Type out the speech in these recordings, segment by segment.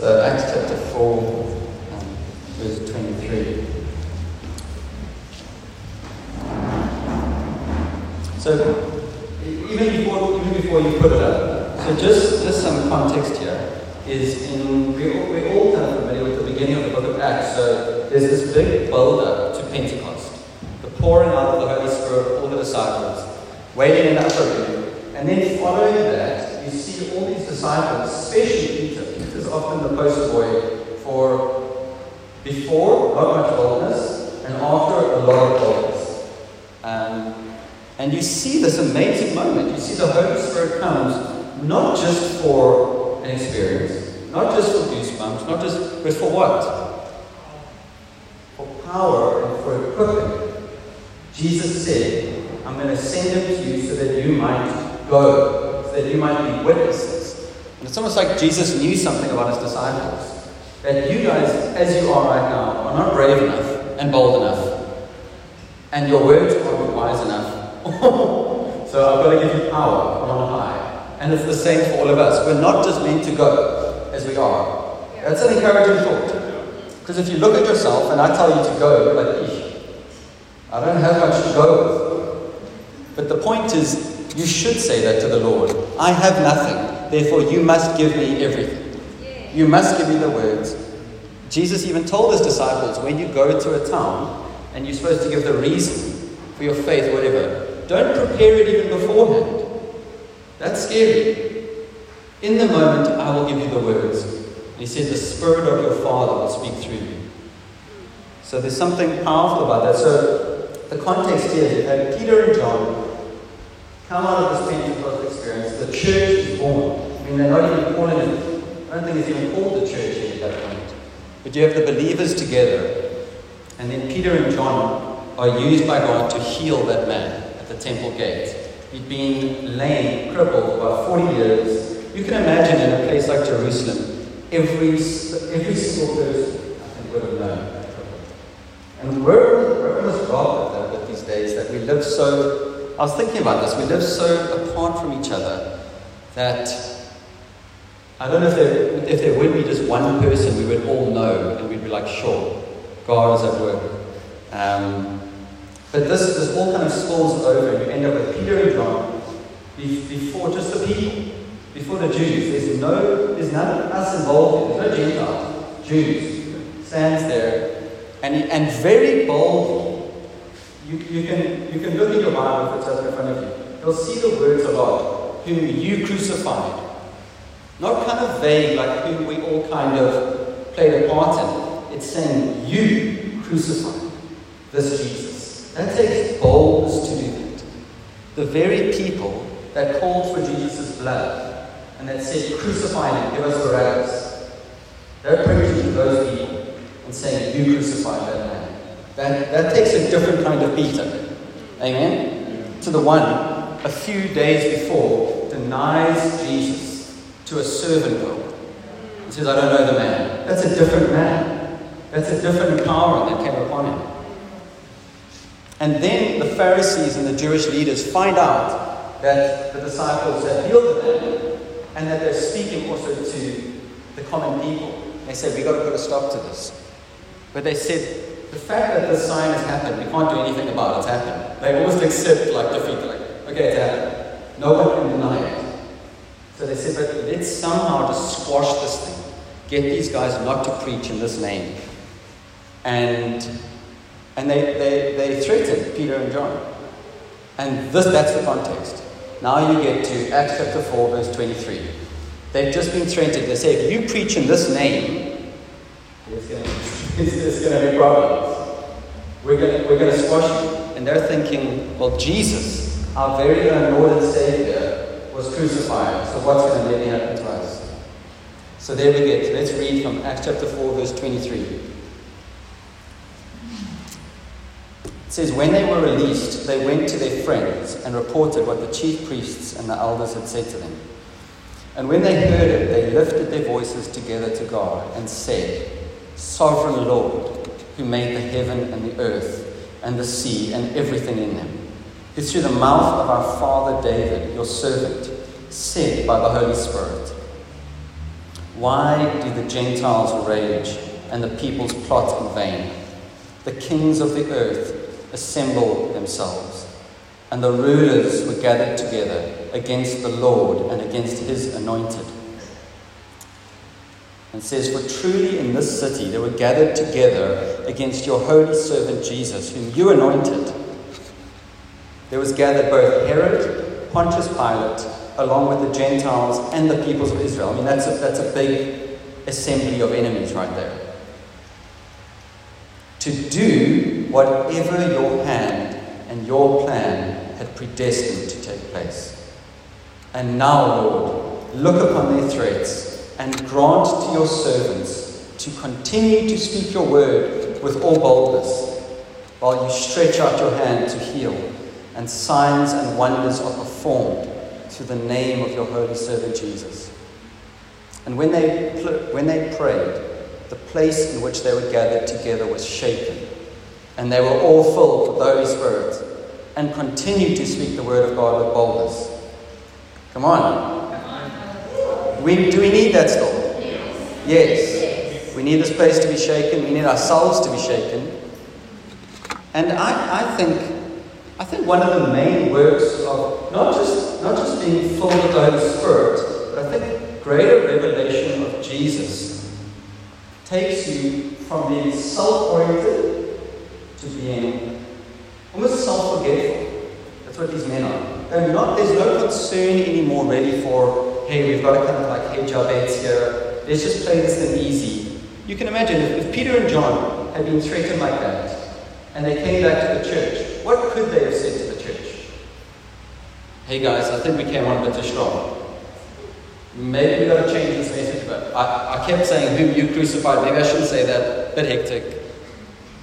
So, Acts chapter 4, um, verse 23. So, even before, even before you put it up, so just, just some context here is in, we're, all- we're all kind of familiar with the beginning of the book of Acts. So, there's this big build up to Pentecost, the pouring out of the Holy Spirit, all the disciples, waiting in the upper room. And then following that, you see all these disciples, especially Peter. Peter's often the poster boy for before, not much boldness, and after, a lot of boldness. Um, and you see this amazing moment. You see the Holy Spirit comes not just for an experience, not just for goosebumps, not just, but for what? For power and for equipping. Jesus said, I'm going to send him to you so that you might go, so that you might be witnesses. And it's almost like Jesus knew something about his disciples. That you guys, as you are right now, are not brave enough and bold enough. And your words aren't wise enough. so I've got to give you power on high. And it's the same for all of us. We're not just meant to go as we are. That's an encouraging thought. Because if you look at yourself and I tell you to go, you're like, Eesh, I don't have much to go with. But the point is, you should say that to the Lord. I have nothing, therefore you must give me everything. You must give me the words. Jesus even told his disciples when you go to a town and you're supposed to give the reason for your faith, whatever, don't prepare it even beforehand. That's scary. In the moment, I will give you the words. And he said, The Spirit of your Father will speak through you. So there's something powerful about that. So the context here is had Peter and John come out of this Pentecost experience. The church is born. I mean, they're not even calling it, I don't think it's even called the church yet at that point. But you have the believers together. And then Peter and John are used by God to heal that man at the temple gate. He'd been lame, crippled for about 40 years. You can imagine in a place like Jerusalem, every, every single person I think would have known. And we're, we're in this rock with, these days that we live so. I was thinking about this. We live so apart from each other that I don't know if there, if there would be just one person we would all know and we'd be like, sure, God is at work. Um, but this, this all kind of spills over and you end up with Peter and John before just the people, before the Jews. There's no, there's none of us involved. There's no Gentiles. Jews stands there and, and very boldly, you, you, can, you can look in your Bible if it's open in front of you. You'll see the words of God, whom you crucified. Not kind of vague, like whom we all kind of played a part in. It's saying, You crucified this Jesus. That takes boldness to do that. The very people that called for Jesus' blood and that said, Crucify him, give us Barabbas. They're preaching to those people and saying, You crucified man. That, that takes a different kind of Peter. Amen? To the one, a few days before, denies Jesus to a servant girl. He says, I don't know the man. That's a different man. That's a different power that came upon him. And then the Pharisees and the Jewish leaders find out that the disciples have healed the man and that they're speaking also to the common people. They said, We've got to put a stop to this. But they said, the fact that this sign has happened, we can't do anything about it, it's happened. They almost accept like defeat, like, okay, it's happened. No one can deny it. So they said, but let's somehow just squash this thing. Get these guys not to preach in this name. And and they, they, they threatened Peter and John. And this that's the context. Now you get to Acts chapter 4, verse 23. They've just been threatened. They say, if you preach in this name, to, there's going to be problems. We're going to, we're to squash you. And they're thinking, well, Jesus, our very own Lord and Savior, was crucified. So what's going to really happen to us? So there we get. Let's read from Acts chapter 4, verse 23. It says, When they were released, they went to their friends and reported what the chief priests and the elders had said to them. And when they heard it, they lifted their voices together to God and said, Sovereign Lord, who made the heaven and the earth and the sea and everything in them, who through the mouth of our father David, your servant, said by the Holy Spirit, Why do the Gentiles rage and the peoples plot in vain? The kings of the earth assemble themselves, and the rulers were gathered together against the Lord and against his anointed. And says, For truly in this city they were gathered together against your holy servant Jesus, whom you anointed. There was gathered both Herod, Pontius Pilate, along with the Gentiles and the peoples of Israel. I mean, that's a, that's a big assembly of enemies right there. To do whatever your hand and your plan had predestined to take place. And now, Lord, look upon their threats and grant to your servants to continue to speak your word with all boldness, while you stretch out your hand to heal, and signs and wonders are performed to the name of your holy servant Jesus. And when they, when they prayed, the place in which they were gathered together was shaken, and they were all filled with the Holy Spirit, and continued to speak the word of God with boldness. Come on. We, do we need that still? Yes. yes. We need this place to be shaken. We need our souls to be shaken. And I, I think I think one of the main works of not just not just being filled with the Holy Spirit, but I think greater revelation of Jesus takes you from being self-oriented to being almost self-forgetful. That's what these men are. And not there's no concern anymore really for, hey, we've got to kind of like hey Jabez here. Let's just play this thing easy. You can imagine if, if Peter and John had been threatened like that, and they came back to the church, what could they have said to the church? Hey guys, I think we came on a bit too strong. Maybe we got to change this message, but I, I kept saying whom you crucified. Maybe I shouldn't say that. Bit hectic.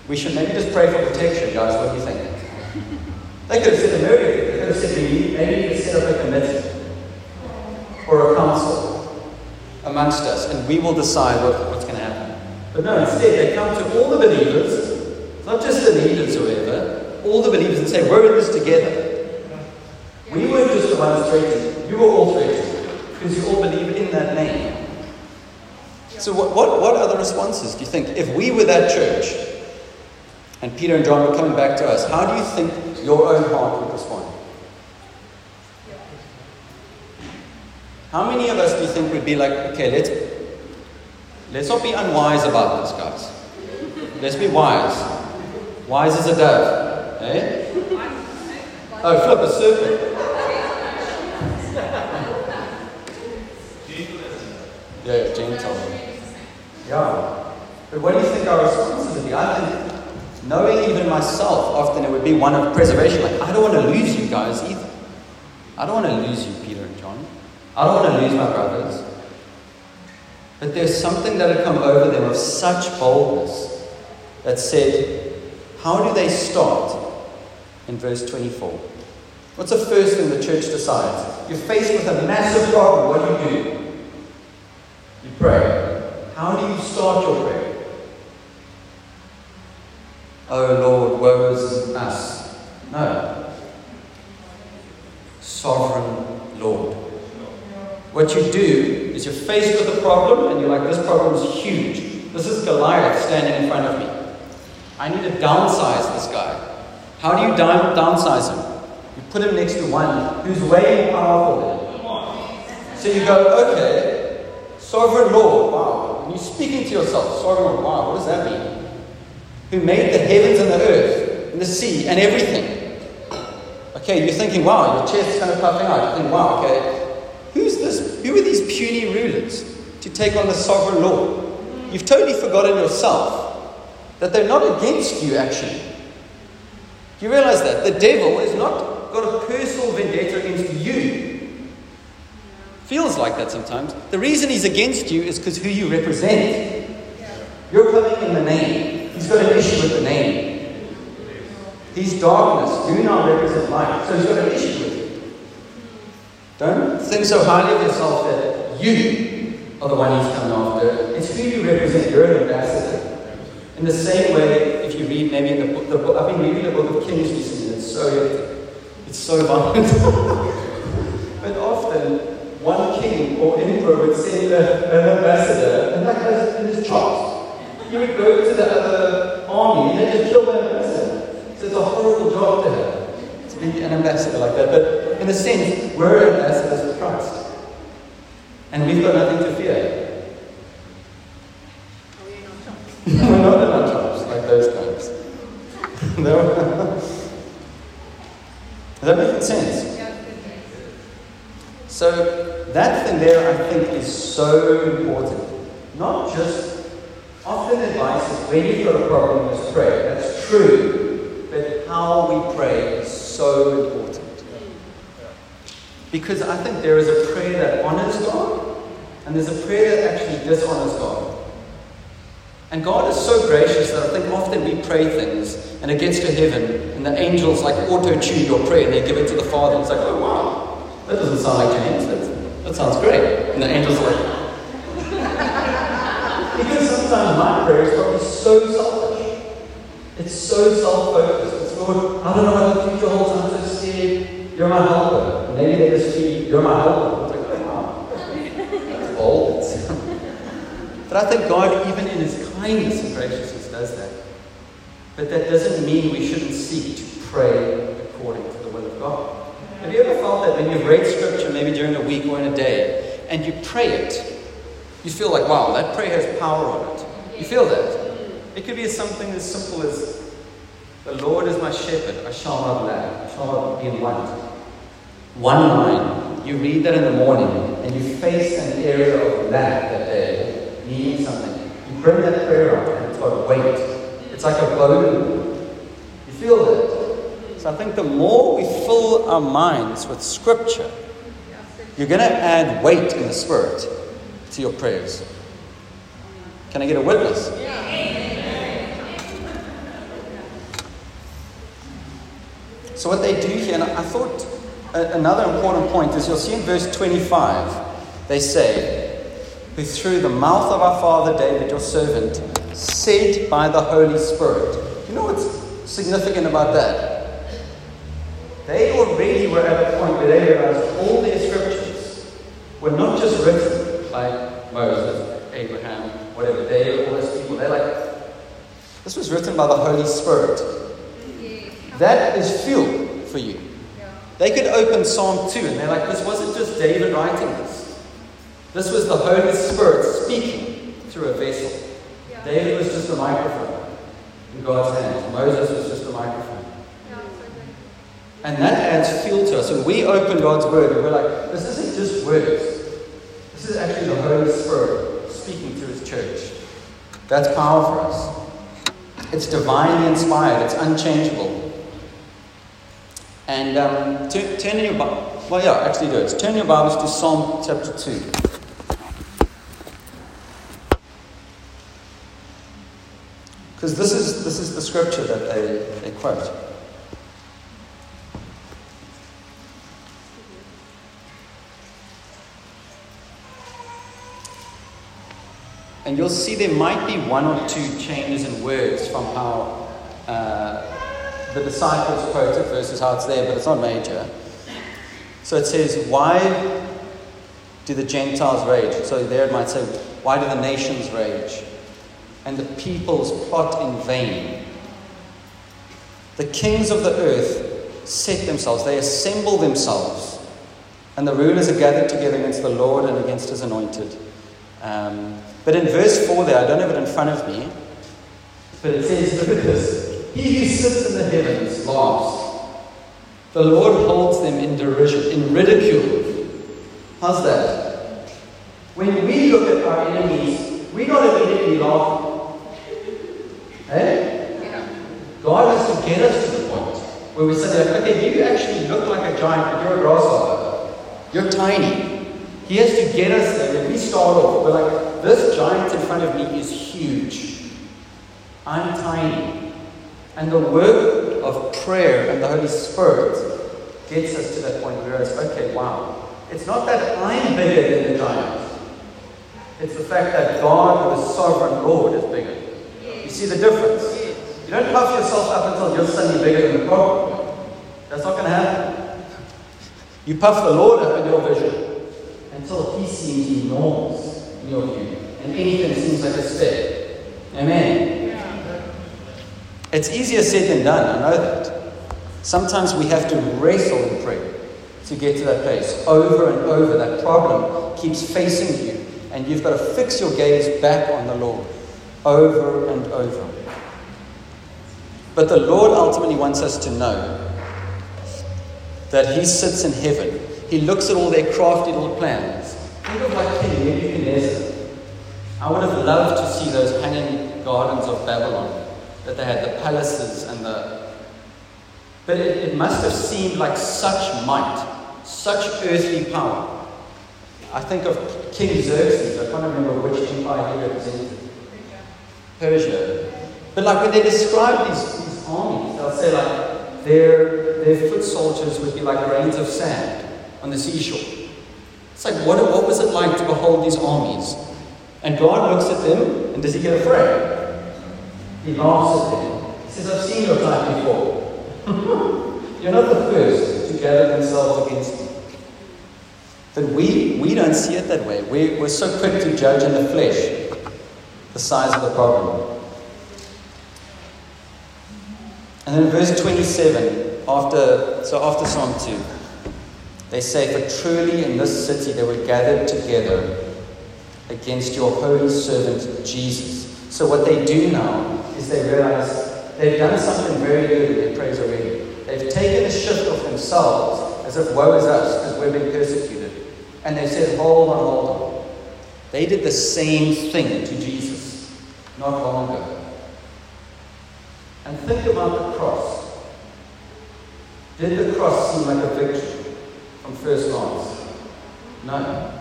We should maybe just pray for protection, guys. What do you think? They could have said a murder. They could have said maybe, maybe we set up a committee or a council amongst us, and we will decide what, what's going to happen. But no, instead they come to all the believers, not just the leaders or whatever, all the believers and say, We're in this together. We weren't just the ones threatened, you were all threatened because you all believe in that name. So, what, what, what are the responses, do you think? If we were that church and Peter and John were coming back to us, how do you think your own heart would respond? How many of us do you think would be like, okay, let's let's not be unwise about this, guys. Let's be wise. Wise as a dove. Eh? Oh, flip a serpent. yeah, gentle. Yeah. But what do you think our response would be? I think, knowing even myself, often it would be one of preservation. Like, I don't want to lose you guys either. I don't want to lose you, Peter. I don't want to lose my brothers. But there's something that had come over them of such boldness that said, How do they start in verse 24. What's the first thing the church decides? You're faced with a massive problem. What do you do? You pray. How do you start your prayer? Oh Lord, woe is us. No. Sovereign Lord. What you do is you're faced with a problem and you're like, this problem is huge. This is Goliath standing in front of me. I need to downsize this guy. How do you down, downsize him? You put him next to one who's way powerful. So you go, okay, sovereign Lord, wow. And you're speaking to yourself, sovereign Lord, wow, what does that mean? Who made the heavens and the earth and the sea and everything. Okay, you're thinking, wow, your chest's kind of puffing out. You're thinking, wow, okay, who's this? Who are these puny rulers to take on the sovereign law. You've totally forgotten yourself that they're not against you, actually. Do you realize that? The devil has not got a personal vendetta against you. Feels like that sometimes. The reason he's against you is because who you represent. You're coming in the name. He's got an issue with the name. He's darkness. You now represent light. So he's got an issue with you. Don't think so highly of yourself that you are the one he's coming after. It's who you represent. You're an ambassador. In the same way, if you read maybe in the book, the book I've been reading the book of Kings recently, it's so it's so violent. but often one king or emperor would send a, an ambassador, and that guy's in his chops. He would go to the other army and they just kill the ambassador. So it's a horrible job to have, to be an ambassador like that. But in a sense, we're ambassadors. And we've got nothing to fear. Oh, we're not in our chops like those guys. Is that making sense? So that thing there, I think, is so important. Not just often advice is when you've got a problem, just pray. That's true. But how we pray is so important. Because I think there is a prayer that honors God, and there's a prayer that actually dishonors God. And God is so gracious that I think often we pray things and it gets to heaven and the angels like auto tune your prayer and they give it to the Father and it's like, oh wow, that doesn't sound like James. That, that sounds great. And the angels are like, because sometimes my prayer is probably so selfish. It's so self focused. It's Lord, I don't know what the future holds. I'm so scared. You're my helper. Maybe they just see you're my helper. It's like, oh wow. That's bold. But I think God, even in his kindness and graciousness does that. But that doesn't mean we shouldn't seek to pray according to the will of God. Have you ever felt that when you've read scripture, maybe during a week or in a day, and you pray it, you feel like, wow, that prayer has power on it. You feel that. It could be something as simple as, the Lord is my shepherd, I shall not lack, I shall not be in want. One line, you read that in the morning, and you face an area of lack that day, needing something. You bring that prayer up, and it's got weight. It's like a burden. You feel that. So I think the more we fill our minds with Scripture, you're going to add weight in the Spirit to your prayers. Can I get a witness? So, what they do here, and I thought another important point is you'll see in verse 25, they say, Who through the mouth of our father David, your servant, said by the Holy Spirit. You know what's significant about that? They already were at a point where they realized all their scriptures were not just written by Moses, Abraham, whatever, they, were, all those people. They're like, this was written by the Holy Spirit. That is fuel for you. They could open Psalm 2 and they're like, this wasn't just David writing this. Was the Holy Spirit speaking through a vessel. David was just a microphone in God's hands. Moses was just a microphone. And that adds fuel to us. When we open God's word and we're like, this isn't just words. This is actually the Holy Spirit speaking to his church. That's power for us. It's divinely inspired. It's unchangeable. And um, turn, turn in your Bible. Well, yeah, actually do it. Turn your Bibles to Psalm chapter 2. Because this is, this is the scripture that they, they quote. And you'll see there might be one or two changes in words from how uh, the disciples quote it versus how it's there, but it's not major. So it says, Why do the Gentiles rage? So there it might say, Why do the nations rage? And the peoples plot in vain. The kings of the earth set themselves, they assemble themselves, and the rulers are gathered together against the Lord and against his anointed. Um, but in verse 4 there, I don't have it in front of me, but it says, Look at this. He who sits in the heavens laughs. The Lord holds them in derision, in ridicule. How's that? When we look at our enemies, we don't immediately laugh. God has to get us to the point where we say, like, okay, you actually look like a giant, but you're a grasshopper. You're tiny. He has to get us there. When we start off, we're like, this giant in front of me is huge. I'm tiny. And the work of prayer and the Holy Spirit gets us to that point where it's, okay, wow. It's not that I'm bigger than the giant. It's the fact that God, the sovereign Lord, is bigger. You see the difference? You don't puff yourself up until you're suddenly bigger than the problem. That's not going to happen. You puff the Lord up in your vision until he seems enormous in your view, and anything seems like a step. Amen. It's easier said than done, I know that. Sometimes we have to wrestle in prayer to get to that place. Over and over, that problem keeps facing you, and you've got to fix your gaze back on the Lord over and over. But the Lord ultimately wants us to know that He sits in heaven. He looks at all their crafty little plans. Think of like King Nebuchadnezzar. I would have loved to see those hanging gardens of Babylon, that they had the palaces and the. But it, it must have seemed like such might such earthly power. I think of King Xerxes, I can't remember which empire he represented. Persia. But like when they describe these, these armies, they'll say like their, their foot soldiers would be like grains of sand on the seashore. It's like, what, what was it like to behold these armies? And God looks at them, and does he get afraid? He laughs at them. He says, I've seen your type before. You're not the first to gather themselves against me. But we, we don't see it that way. We, we're so quick to judge in the flesh the size of the problem. And then verse 27, after, so after Psalm 2, they say, For truly in this city they were gathered together against your holy servant Jesus. So what they do now is they realize they've done something very good in their praise already. They've taken a shift of themselves as if woe is us because we're being persecuted. And they said, hold on, hold on. They did the same thing to Jesus not long ago. And think about the cross. Did the cross seem like a victory from first glance? No.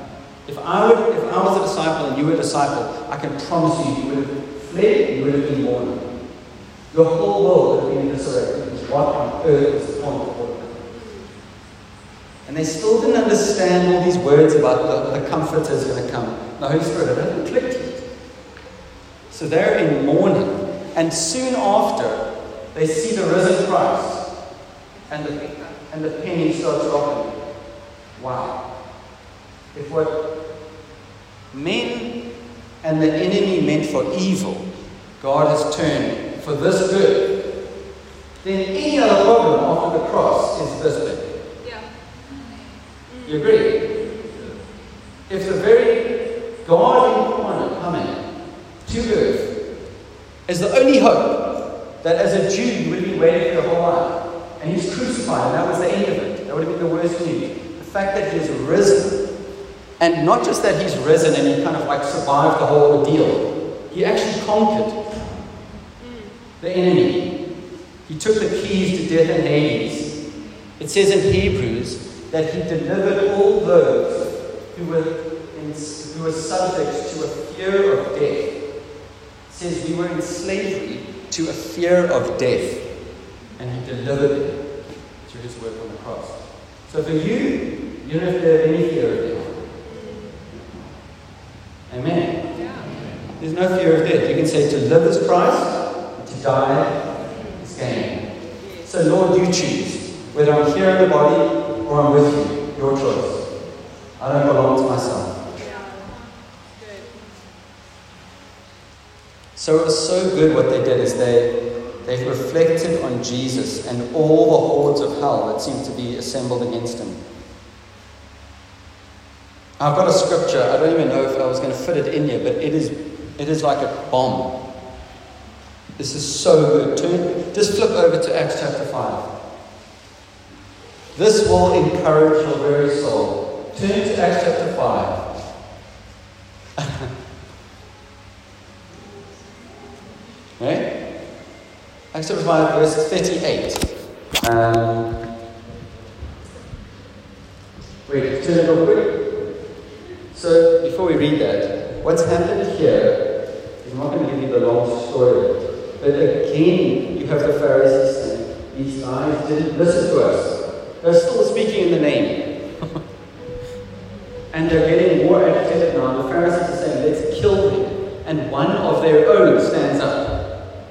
If I, would, if I was a disciple and you were a disciple, I can promise you, you would have fled, you would have been mourning. Your whole world would have been disarray. What on earth is the point And they still didn't understand all these words about the, the is going to come. The Holy Spirit, it hadn't clicked. So they're in mourning. And soon after, they see the risen Christ. And the, and the penny starts dropping. Wow. If what men and the enemy meant for evil, God has turned for this good, then any other problem after the cross is this big. Yeah. You agree? If the very God to earth is the only hope that as a Jew you would be waiting for your whole life, and he's crucified, and that was the end of it, that would have been the worst news. The fact that he's risen, and not just that he's risen and he kind of like survived the whole ordeal, he actually conquered the enemy. He took the keys to death and Hades. It says in Hebrews that he delivered all those who were, in, who were subject to a fear of death. It says we were in slavery to a fear of death, and he delivered them through his work on the cross. So for you, you don't have to have any fear of death. Amen. There's no fear of death. You can say to live is Christ to die is gain. So, Lord, you choose whether I'm here in the body or I'm with you. Your choice. I don't belong to myself. So it was so good what they did is they they reflected on Jesus and all the hordes of hell that seemed to be assembled against him. I've got a scripture, I don't even know if I was going to fit it in here, but it is it is like a bomb. This is so good. Turn, just flip over to Acts chapter 5. This will encourage your very soul. Turn to Acts chapter 5. okay? Acts chapter 5, verse 38. Um, wait, turn it real quick. So, before we read that, what's happened here is I'm not going to give you the long story but again, you have the Pharisees saying, These guys didn't listen to us. They're still speaking in the name. and they're getting more agitated now. The Pharisees are saying, Let's kill him. And one of their own stands up.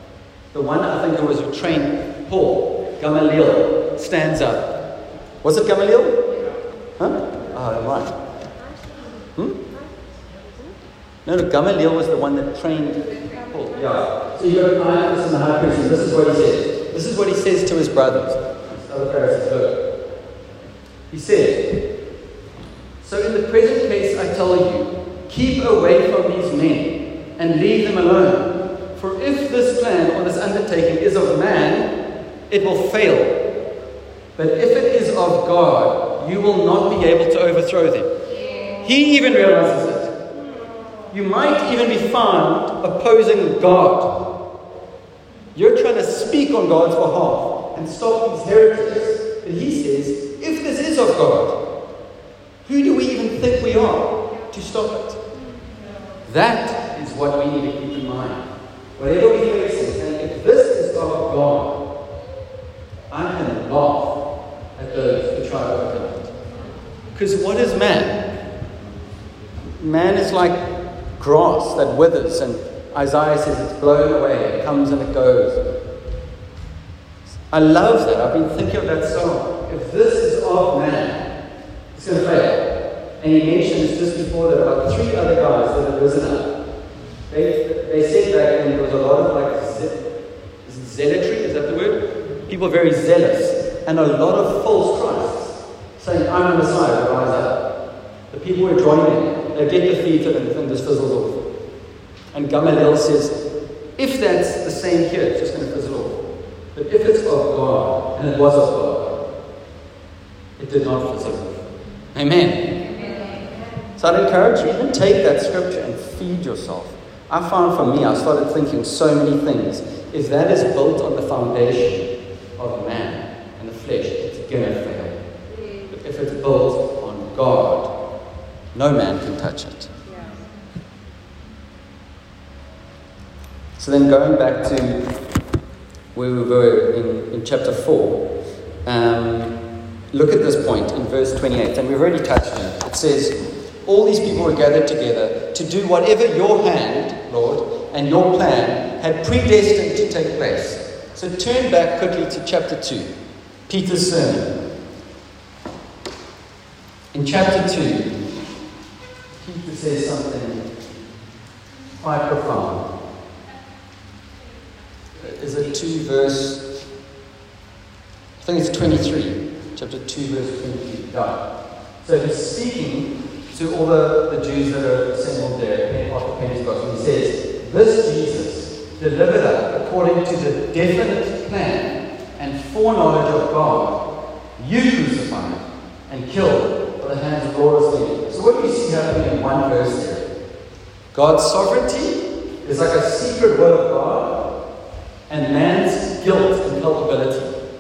The one I think who was trained, Paul, Gamaliel, stands up. Was it Gamaliel? Huh? Oh, right. Hmm? No, no, Gamaliel was the one that trained people. Yeah. So you have Caiaphas and the high priest, and this is what he says. This is what he says to his brothers. Other Pharisees heard. He said, So in the present case I tell you, keep away from these men and leave them alone. For if this plan or this undertaking is of man, it will fail. But if it is God, you will not be able to overthrow them. He even realizes it. You might even be found opposing God. You're trying to speak on God's behalf and stop these heretics. But he says, if this is of God, who do we even think we are to stop it? That is what we need to keep in mind. Whatever we face, and if this is of God, I can laugh at those who try to overcome it. Because what is man? Man is like grass that withers, and Isaiah says it's blown away, it comes and it goes. I love that. I've been thinking of that song. If this is of man, it's going to fail. And he mentions just before that about three other guys that have risen up. They, they said back then there was a lot of like ze- zealotry, is that the word? People very zealous, and a lot of false Christs saying, I'm the Messiah, people were joining they get defeated and, and just fizzles off. And Gamaliel says, if that's the same here, it's just going to fizzle off. But if it's of God, and it was of God, it did not fizzle off. Amen. So I'd encourage you, even take that scripture and feed yourself. I found for me, I started thinking so many things. If that is built on the foundation of man and the flesh, it's going to fail. But if it's built on God, no man can touch it. So then going back to where we were in, in chapter 4, um, look at this point in verse 28, and we've already touched on it. It says, All these people were gathered together to do whatever your hand, Lord, and your plan had predestined to take place. So turn back quickly to chapter 2, Peter's sermon. In chapter 2, Peter says something quite profound. Is it 2 verse, I think it's 23, chapter 2 verse 23. Yeah. So he's speaking to all the, the Jews that are assembled there after Pentecost, and he says, This Jesus delivered up according to the definite plan and foreknowledge of God, you crucified and killed by the hands of lawless men what do you see happening in one verse? God's sovereignty is like a secret word of God, and man's guilt and culpability.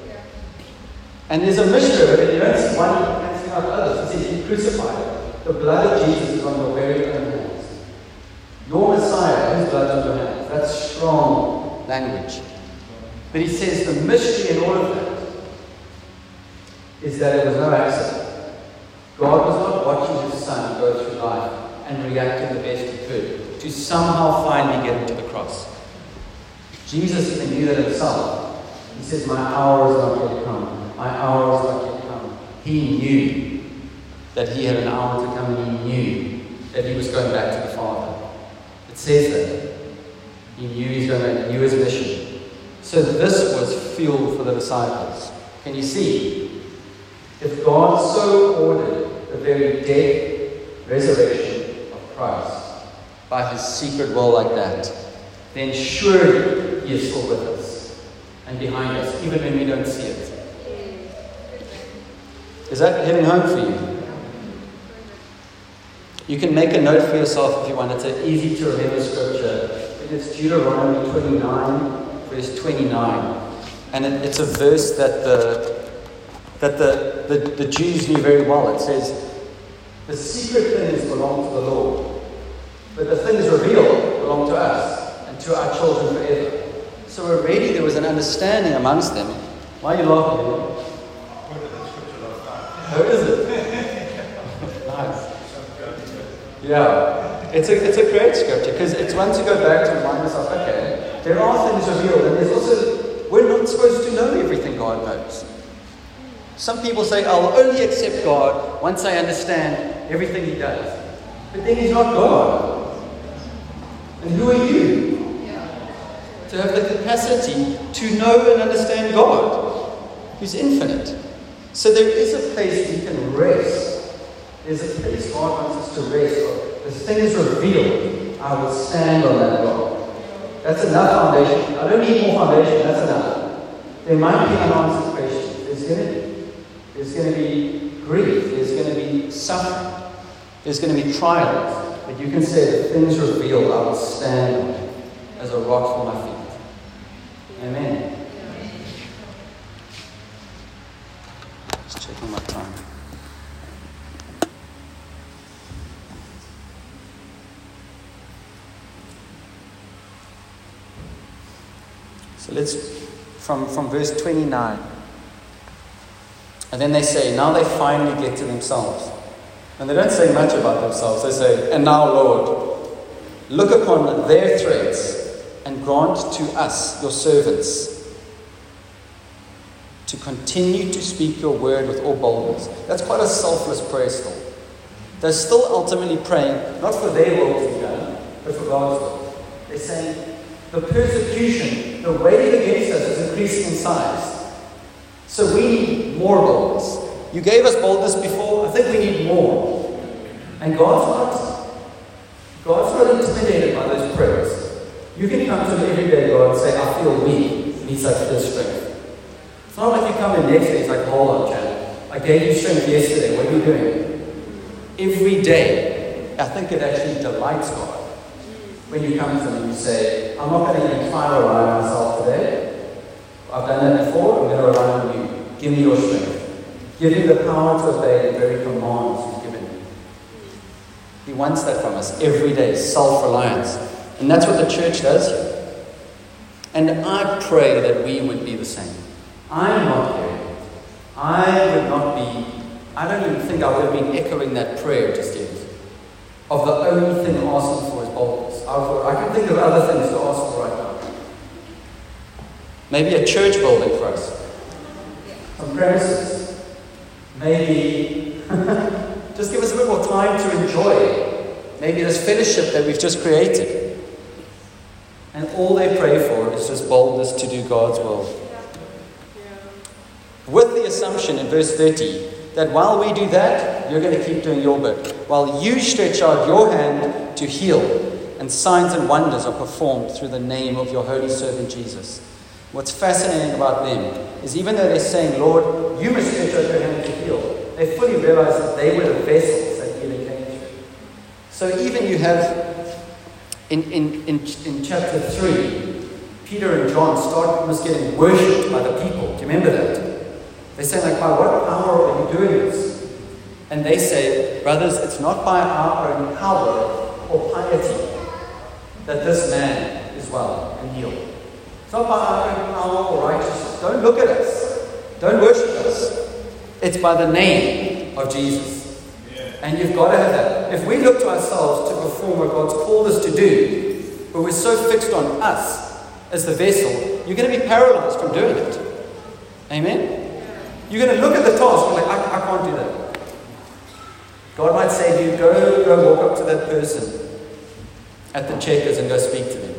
And there's a mystery of it. You don't see one canceling out others. He says, You crucified. The blood of Jesus is on your very own hands. Your Messiah, his blood on your hands. That's strong language. But he says the mystery in all of that is that it was no accident. God was not watching his son go through life and react the best he could to somehow finally get him to the cross. Jesus even knew that himself. He says, My hour is not yet come. My hour is not yet come. He knew that he had an hour to come and he knew that he was going back to the Father. It says that. He knew he's going to, he knew his mission. So this was fuel for the disciples. Can you see? If God so ordered the very death, resurrection of Christ by his secret will like that, then surely he is still with us and behind us, even when we don't see it. Is that hitting home for you? You can make a note for yourself if you want. It's an easy to remember scripture. It's Deuteronomy 29, verse 29. And it, it's a verse that the that the, the, the Jews knew very well. It says, The secret things belong to the Lord, but the things revealed belong to us and to our children forever. So already there was an understanding amongst them. Why are you laughing? How oh, is it? nice. Yeah. It's a, it's a great scripture because it's one to go back to remind myself, okay, there are things revealed, and there's also, we're not supposed to know everything God knows. Some people say, oh, I'll only accept God once I understand everything He does. But then he's not God. And who are you? To have the capacity to know and understand God, who's infinite. So there is a place we can rest. There's a place God wants us to rest. The thing is revealed. I will stand on that rock. That's enough foundation. I don't need more foundation. That's enough. There might be unanswered questions. There's going to be. There's going to be grief. There's going to be suffering. There's going to be trials. But you can say, that things revealed, I will stand as a rock for my feet. Amen. Just checking my time. So let's, from, from verse 29. And then they say, now they finally get to themselves. And they don't say much about themselves. They say, And now, Lord, look upon their threats and grant to us, your servants, to continue to speak your word with all boldness. That's quite a selfless prayer still. They're still ultimately praying, not for their will to be done, but for God's will. They're saying, the persecution, the weight against us is increasing in size. So we need more boldness. You gave us boldness before. I think we need more. And God's not, God's not intimidated by those prayers. You can come to me every day, God, and say, I feel weak. Need such this strength. It's not like you come in next day, it's like, hold on, Chad. I gave you strength yesterday. What are you doing? Every day, I think it actually delights God when you come to him and you say, I'm not going to try to rely on myself today. I've done that before, I'm going to rely on you. Give me your strength. Give me the power to obey the very commands you've given me. He wants that from us every day, self-reliance. And that's what the church does. And I pray that we would be the same. I'm not there. I would not be, I don't even think I would have been echoing that prayer just yet. Of the only thing asking for is boldness. I can think of other things to ask for right now. Maybe a church building for us. Maybe just give us a bit more time to enjoy. Maybe this fellowship that we've just created. And all they pray for is just boldness to do God's will. With the assumption in verse 30 that while we do that, you're going to keep doing your bit. While you stretch out your hand to heal, and signs and wonders are performed through the name of your holy servant Jesus. What's fascinating about them is even though they're saying, Lord, you must stretch out your hand to heal, they fully realize that they were the vessels that healing came through. So even you have in, in, in, in chapter 3, Peter and John start almost getting worshipped by the people. Do you remember that? They say, like, by what power are you doing this? And they say, brothers, it's not by our own power or piety that this man is well and healed. It's not by our own power or righteousness. Don't look at us. Don't worship us. It's by the name of Jesus. And you've got to have that. If we look to ourselves to perform what God's called us to do, but we're so fixed on us as the vessel, you're going to be paralyzed from doing it. Amen? You're going to look at the task and like, I, I can't do that. God might say to you, go, go walk up to that person at the checkers and go speak to them.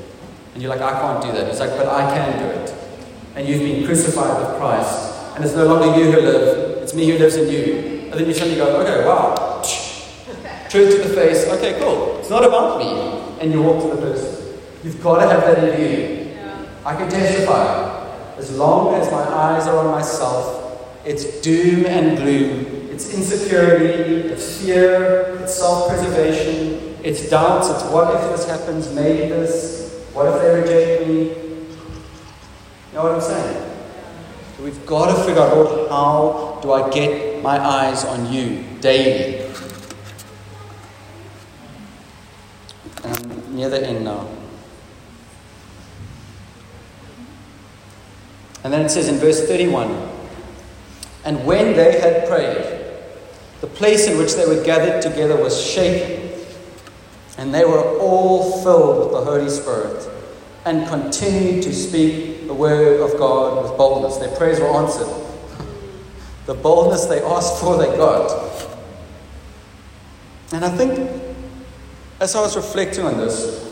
And you're like, I can't do that. He's like, but I can do it. And you've been crucified with Christ. And it's no longer you who live, it's me who lives in you. And then you suddenly go, okay, wow. Truth to the face, okay, cool. It's not about me. And you walk to the person. You've got to have that in you. Yeah. I can testify. As long as my eyes are on myself, it's doom and gloom. It's insecurity, it's fear, it's self preservation, it's doubts, it's what if this happens, maybe this, what if they reject me? You know what I'm saying? So we've got to figure out how do I get my eyes on you daily? And I'm near the end now. And then it says in verse 31 And when they had prayed, the place in which they were gathered together was shaken, and they were all filled with the Holy Spirit and continued to speak the word of God with boldness. Their prayers were answered. The boldness they asked for, they got. And I think as I was reflecting on this,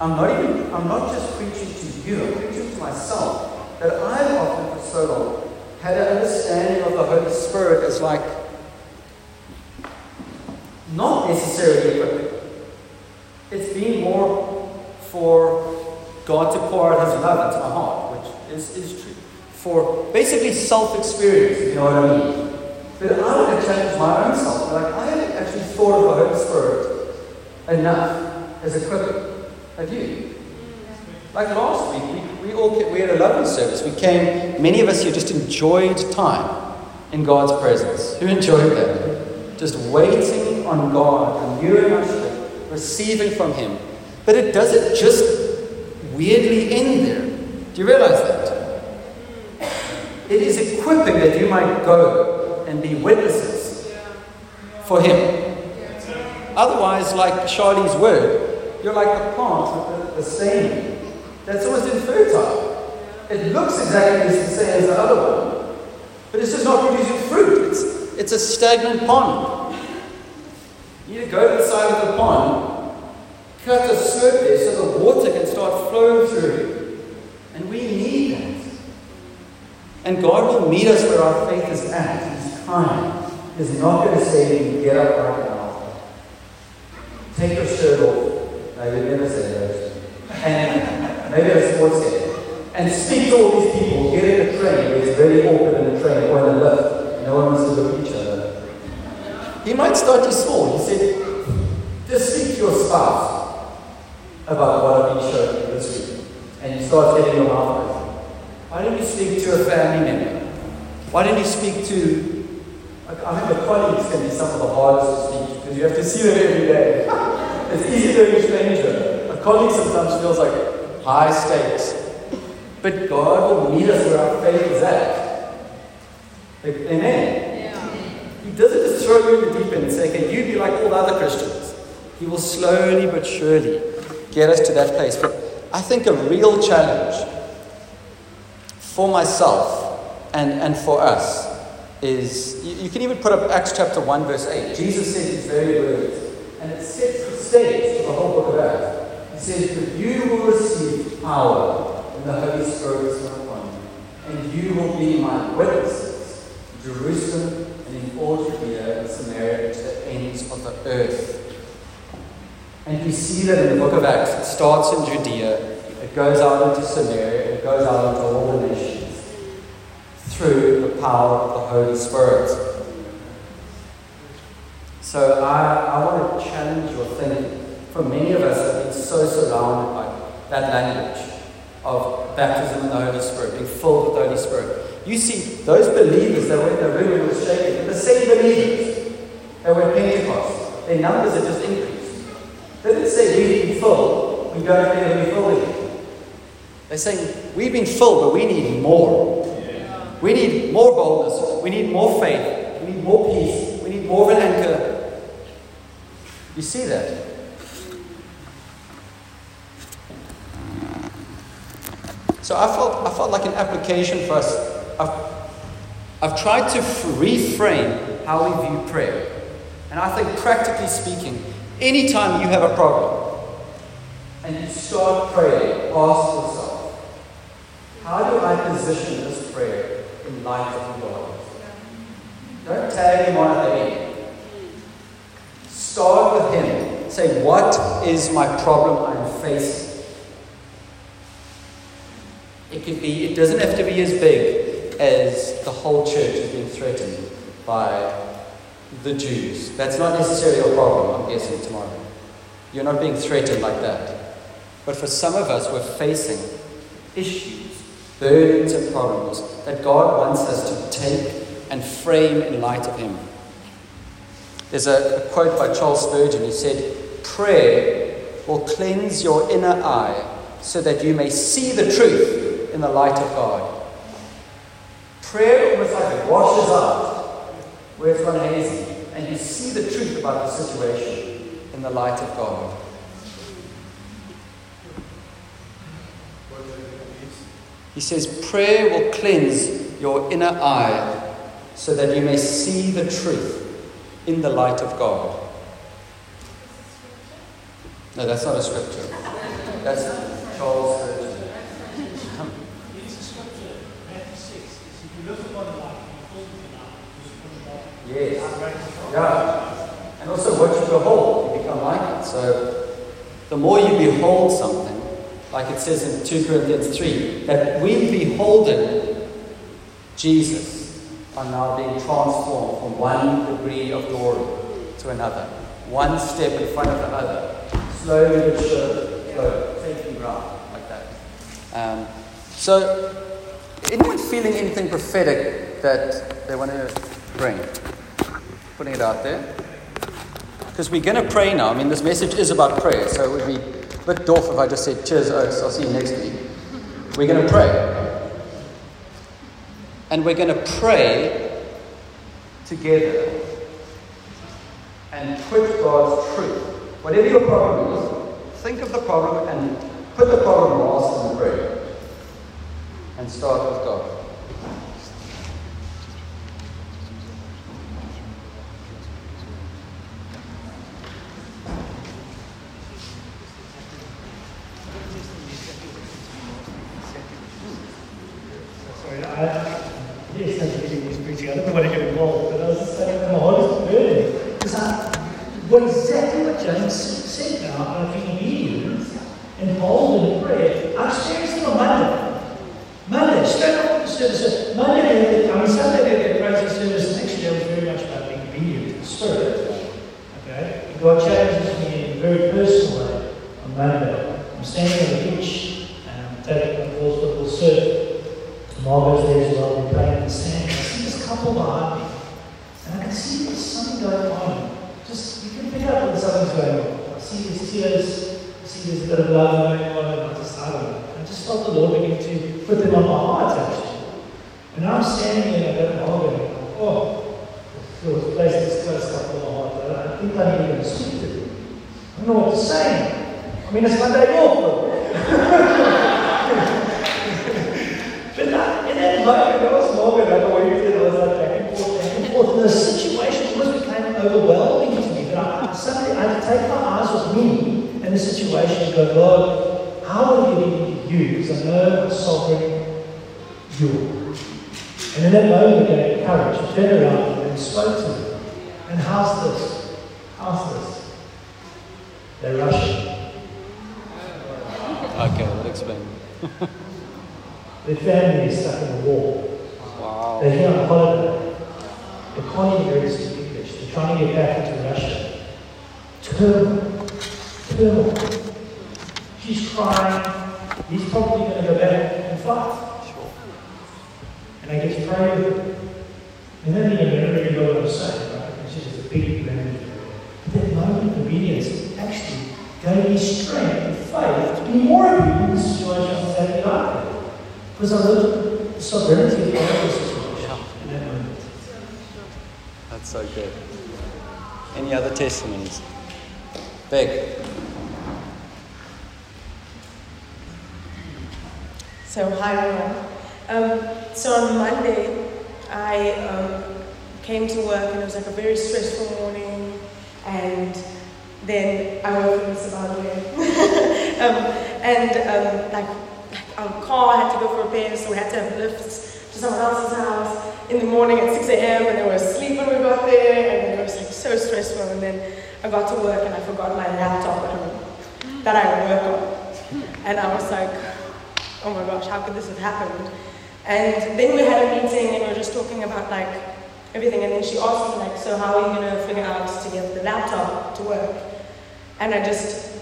I'm not even, I'm not just preaching to you, I'm preaching to myself. That I've often for so long had an understanding of the Holy Spirit as like not necessarily equipping. It's been more for God to pour out His love into my heart, which is, is true. For basically self experience, you know what I mean? But I want to challenge my own self. Like, I haven't actually thought of the Holy Spirit enough as a equipping. Have you? Like last week, we, we all we had a lovely service. We came, many of us here just enjoyed time in God's presence. Who enjoyed that? Just waiting on God, And renewing our strength, receiving from Him. But it doesn't just weirdly end there. Do you realize that? It is equipping that you might go and be witnesses for Him. Otherwise, like Charlie's word, you're like the plant with the, the same that's almost infertile. It looks exactly the same as the other one, but it's just not producing fruit. It's, it's a stagnant pond. You need to go to the side of the pond, cut a there so the water can start flowing through. And we need that. And God will meet us where our faith is at. He's kind. He's not going to say, get up right now. Take your shirt off. No, you never say that. And maybe a sports game, and speak to all these people, get in a train it's very awkward in the train or in the lift, no one wants to look at each other. He might start you small. He said, just speak to your spouse about what I've been showing you this week. And you start getting your mouth. Why don't you speak to a family member? Why don't you speak to, like, I think the colleagues can be some of the hardest to speak because you have to see them every day. it's easy to be a stranger. A colleague sometimes feels like, high stakes. But God will meet us where our faith is at. Like, amen. He doesn't just throw you in the deep end and say, okay, you be like all the other Christians. He will slowly but surely get us to that place. But I think a real challenge for myself and, and for us is you, you can even put up Acts chapter 1, verse 8. Jesus said these very words, and it sets the stage for the whole book of Acts He says, But you will receive power when the Holy Spirit is upon you, and you will be my witnesses Jerusalem in Judea and Samaria to the ends of the earth. And we see that in the book of Acts. It starts in Judea, it goes out into Samaria, it goes out into all the nations through the power of the Holy Spirit. So I, I want to challenge your thinking for many of us have been so surrounded by that language of baptism in the Holy Spirit, being filled with the Holy Spirit. You see, those believers that were in the room shaking, the same believers that were Pentecost, their numbers have just increased. They didn't say we've been filled, we don't need to be filled. They're saying we've been filled, but we need more. We need more boldness. We need more faith. We need more peace. We need more of an anchor. You see that? So I felt, I felt like an application for us. I've, I've tried to reframe how we view prayer. And I think, practically speaking, anytime you have a problem and you start praying, ask yourself, how do I position this prayer in light of God? Don't tag him on at the end. Start with him. Say, what is my problem I'm facing? It could be, it doesn't have to be as big as the whole church has been threatened by the Jews. That's not necessarily a problem, I'm guessing, tomorrow. You're not being threatened like that. But for some of us, we're facing issues, burdens, and problems that God wants us to take and frame in light of Him. There's a, a quote by Charles Spurgeon. He said, Prayer will cleanse your inner eye so that you may see the truth in the light of God. Prayer almost like it washes out where it's gone hazy, and you see the truth about the situation in the light of God. He says, Prayer will cleanse your inner eye so that you may see the truth in the light of God. No, that's not a scripture. That's Charles. Yes. Yeah. And also what you behold, you become like it. So the more you behold something, like it says in 2 Corinthians 3, that we beholding Jesus are now being transformed from one degree of glory to another, one step in front of the other, slowly but surely, slow, taking ground like that. Um, so, anyone feeling anything prophetic that they want to praying. Putting it out there. Because we're going to pray now. I mean, this message is about prayer, so it would be a bit dwarf if I just said, Cheers, Oaks, I'll see you next week. We're going to pray. And we're going to pray together and put God's truth. Whatever your problem is, think of the problem and put the problem last in prayer. And start with God. Amen. get courage, turn around and spoke to them. And how's this? How's this? They're Russian. Okay, that explains. Their family is stuck in a war. Wow. They're here on holiday. They can't even go to speak English. They're trying to get back into Russia. Turmoil. Turmoil. She's crying. He's probably going to go back and fight. Sure. And I get to pray with her. And then the end, everybody go outside. right? It's just a big grand But that moment of obedience actually gave me strength and faith to be more obedient in the situation I was having in Because I looked at the sovereignty of God's situation in that moment. That's so good. Any other testimonies? Beck. So, hi, everyone. Um, so, on Monday, I um, came to work and it was like a very stressful morning, and then I woke up in Zimbabwe. um, and um, like, like our car had to go for repairs, so we had to have lifts to someone else's house in the morning at 6 a.m. and they were asleep when we got there, and it was like so stressful. And then I got to work and I forgot my laptop at home that I work on, and I was like, oh my gosh, how could this have happened? And then we had a meeting and we were just talking about like everything. And then she asked me like, so how are you going to figure out to get the laptop to work? And I just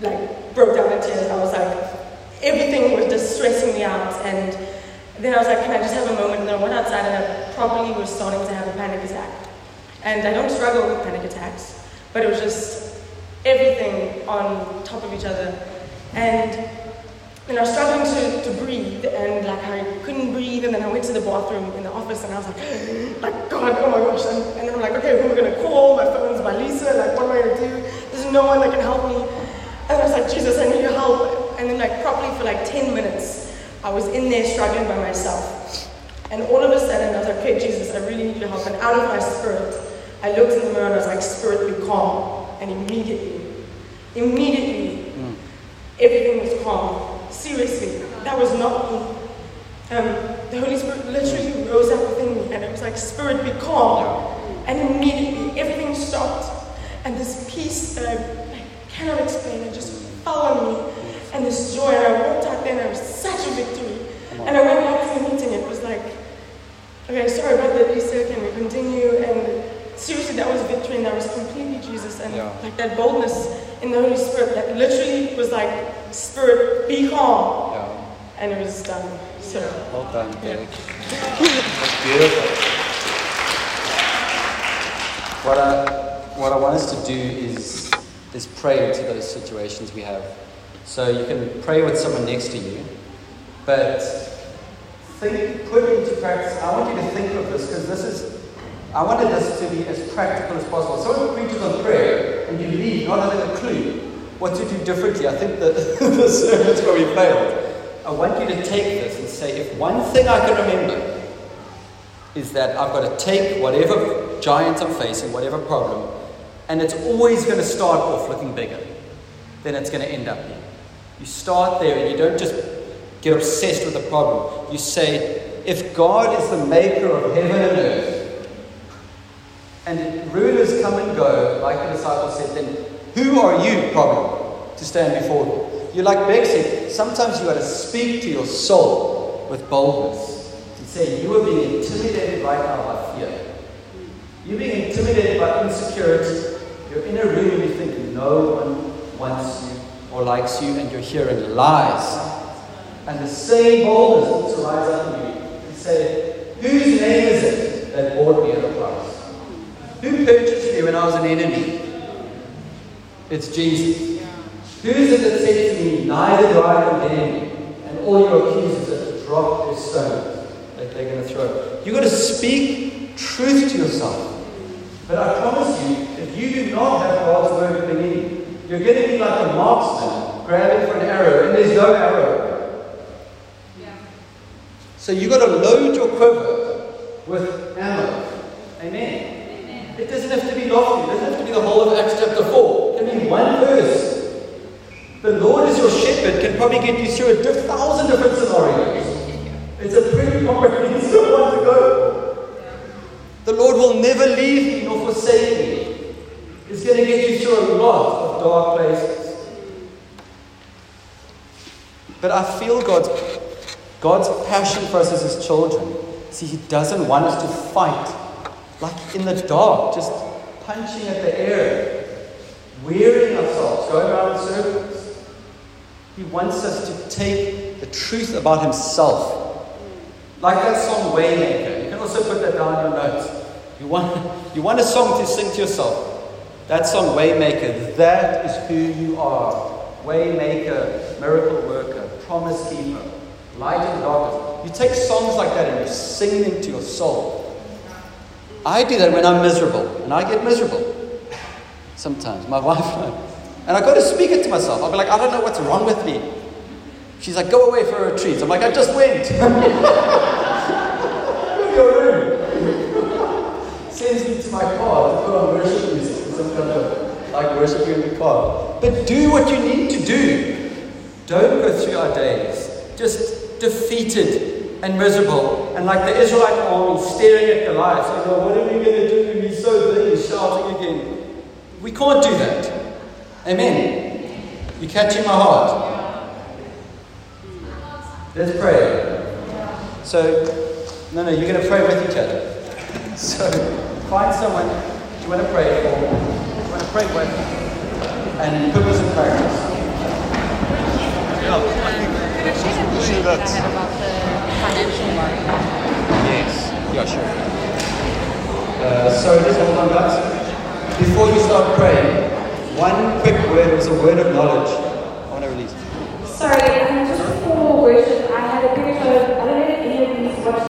like broke down in tears. I was like, everything was just stressing me out. And then I was like, can I just have a moment? And then I went outside and I probably was starting to have a panic attack. And I don't struggle with panic attacks, but it was just everything on top of each other. And and I was struggling to, to breathe, and like I couldn't breathe, and then I went to the bathroom in the office, and I was like, like God, oh my gosh, and, and then I'm like, okay, who am I gonna call? My phone's by Lisa, like what am I gonna do? There's no one that can help me, and I was like, Jesus, I need your help, and then like properly for like 10 minutes, I was in there struggling by myself, and all of a sudden I was like, okay, Jesus, I really need your help, and out of my spirit, I looked in the mirror and I was like, spirit, be calm, and immediately, immediately, mm. everything was calm. Seriously, that was not me. Um, the Holy Spirit literally rose up within me, and it was like, Spirit, be calm. And immediately, everything stopped, and this peace that I, I cannot explain, it just fell on me, and this joy. And I walked out there, and it was such a victory. And I went back to the meeting. It was like, okay, sorry about that, Lisa. Can we continue? And seriously, that was victory, and that was completely Jesus, and Yeah. like that boldness in the Holy Spirit that literally was like, Spirit, be calm, Yeah. and it was done. So. Well done, Derek. That's beautiful. What I, what I want us to do is, is pray into those situations we have. So you can pray with someone next to you, but think, put into practice. I want you to think of this because this is, I wanted this to be as practical as possible. Someone preaches on prayer and you leave not having a clue what to do differently. I think that the sermon's we failed. I want you to take this and say, if one thing I can remember is that I've got to take whatever giant I'm facing, whatever problem, and it's always going to start off looking bigger than it's going to end up being. You start there and you don't just get obsessed with the problem. You say, if God is the maker of heaven and earth, and rulers come and go, like the disciples said, then who are you, problem, to stand before them? You're like Beck said, sometimes you got to speak to your soul with boldness. And say, you are being intimidated right now by fear. You're being intimidated by insecurity. You're in a room and you think no one wants you or likes you, and you're hearing lies. And the same boldness needs to rise up in you and say, Whose name is it that bought me at a price? Who purchased me when I was an enemy? It's Jesus. Who is it that said to me, Neither do I condemn you? And all your accusers have dropped their stones that they're going to throw. You've got to speak truth to yourself. But I promise you, if you do not have God's word within you, you're going to be like a marksman grabbing for an arrow, and there's no arrow. So you've got to load your quiver with ammo. It doesn't have to be lofty. It doesn't have to be the whole of Acts chapter 4. It can be one verse. The Lord is your shepherd can probably get you through a thousand different scenarios. It's a pretty comprehensive one to go. The Lord will never leave me nor forsake me. It's going to get you through a lot of dark places. But I feel God's, God's passion for us as His children. See, He doesn't want us to fight like in the dark, just punching at the air, wearing ourselves, going around in circles. He wants us to take the truth about Himself. Like that song Waymaker. You can also put that down in your notes. You want, you want a song to sing to yourself. That song Waymaker, that is who you are. Waymaker, miracle worker, promise keeper, light in darkness. You take songs like that and you sing them to your soul. I do that when I'm miserable, and I get miserable sometimes. My wife and I. I got to speak it to myself. I'll be like, I don't know what's wrong with me. She's like, go away for a retreat. I'm like, I just went. Go your room. Sends me to my car to put on worship music. Some kind of like worship in the car. But do what you need to do. Don't go through our days just defeated and miserable, and like the Israelite army staring at Goliath, saying, oh, What are we going to do? He's so big, he's shouting again. We can't do that. Amen. You catching my heart? Let's pray. So, no, no, you're going to pray with each other. So, find someone you want to pray for, you want to pray with, and put this in practice. Yeah, I think see that. ahead about the financial worry. Yes. Yeah, sure. Uh, so just hold on, guys. Before you start praying, one quick word, was a word of knowledge. I want to release. Sorry, um, just before worship, I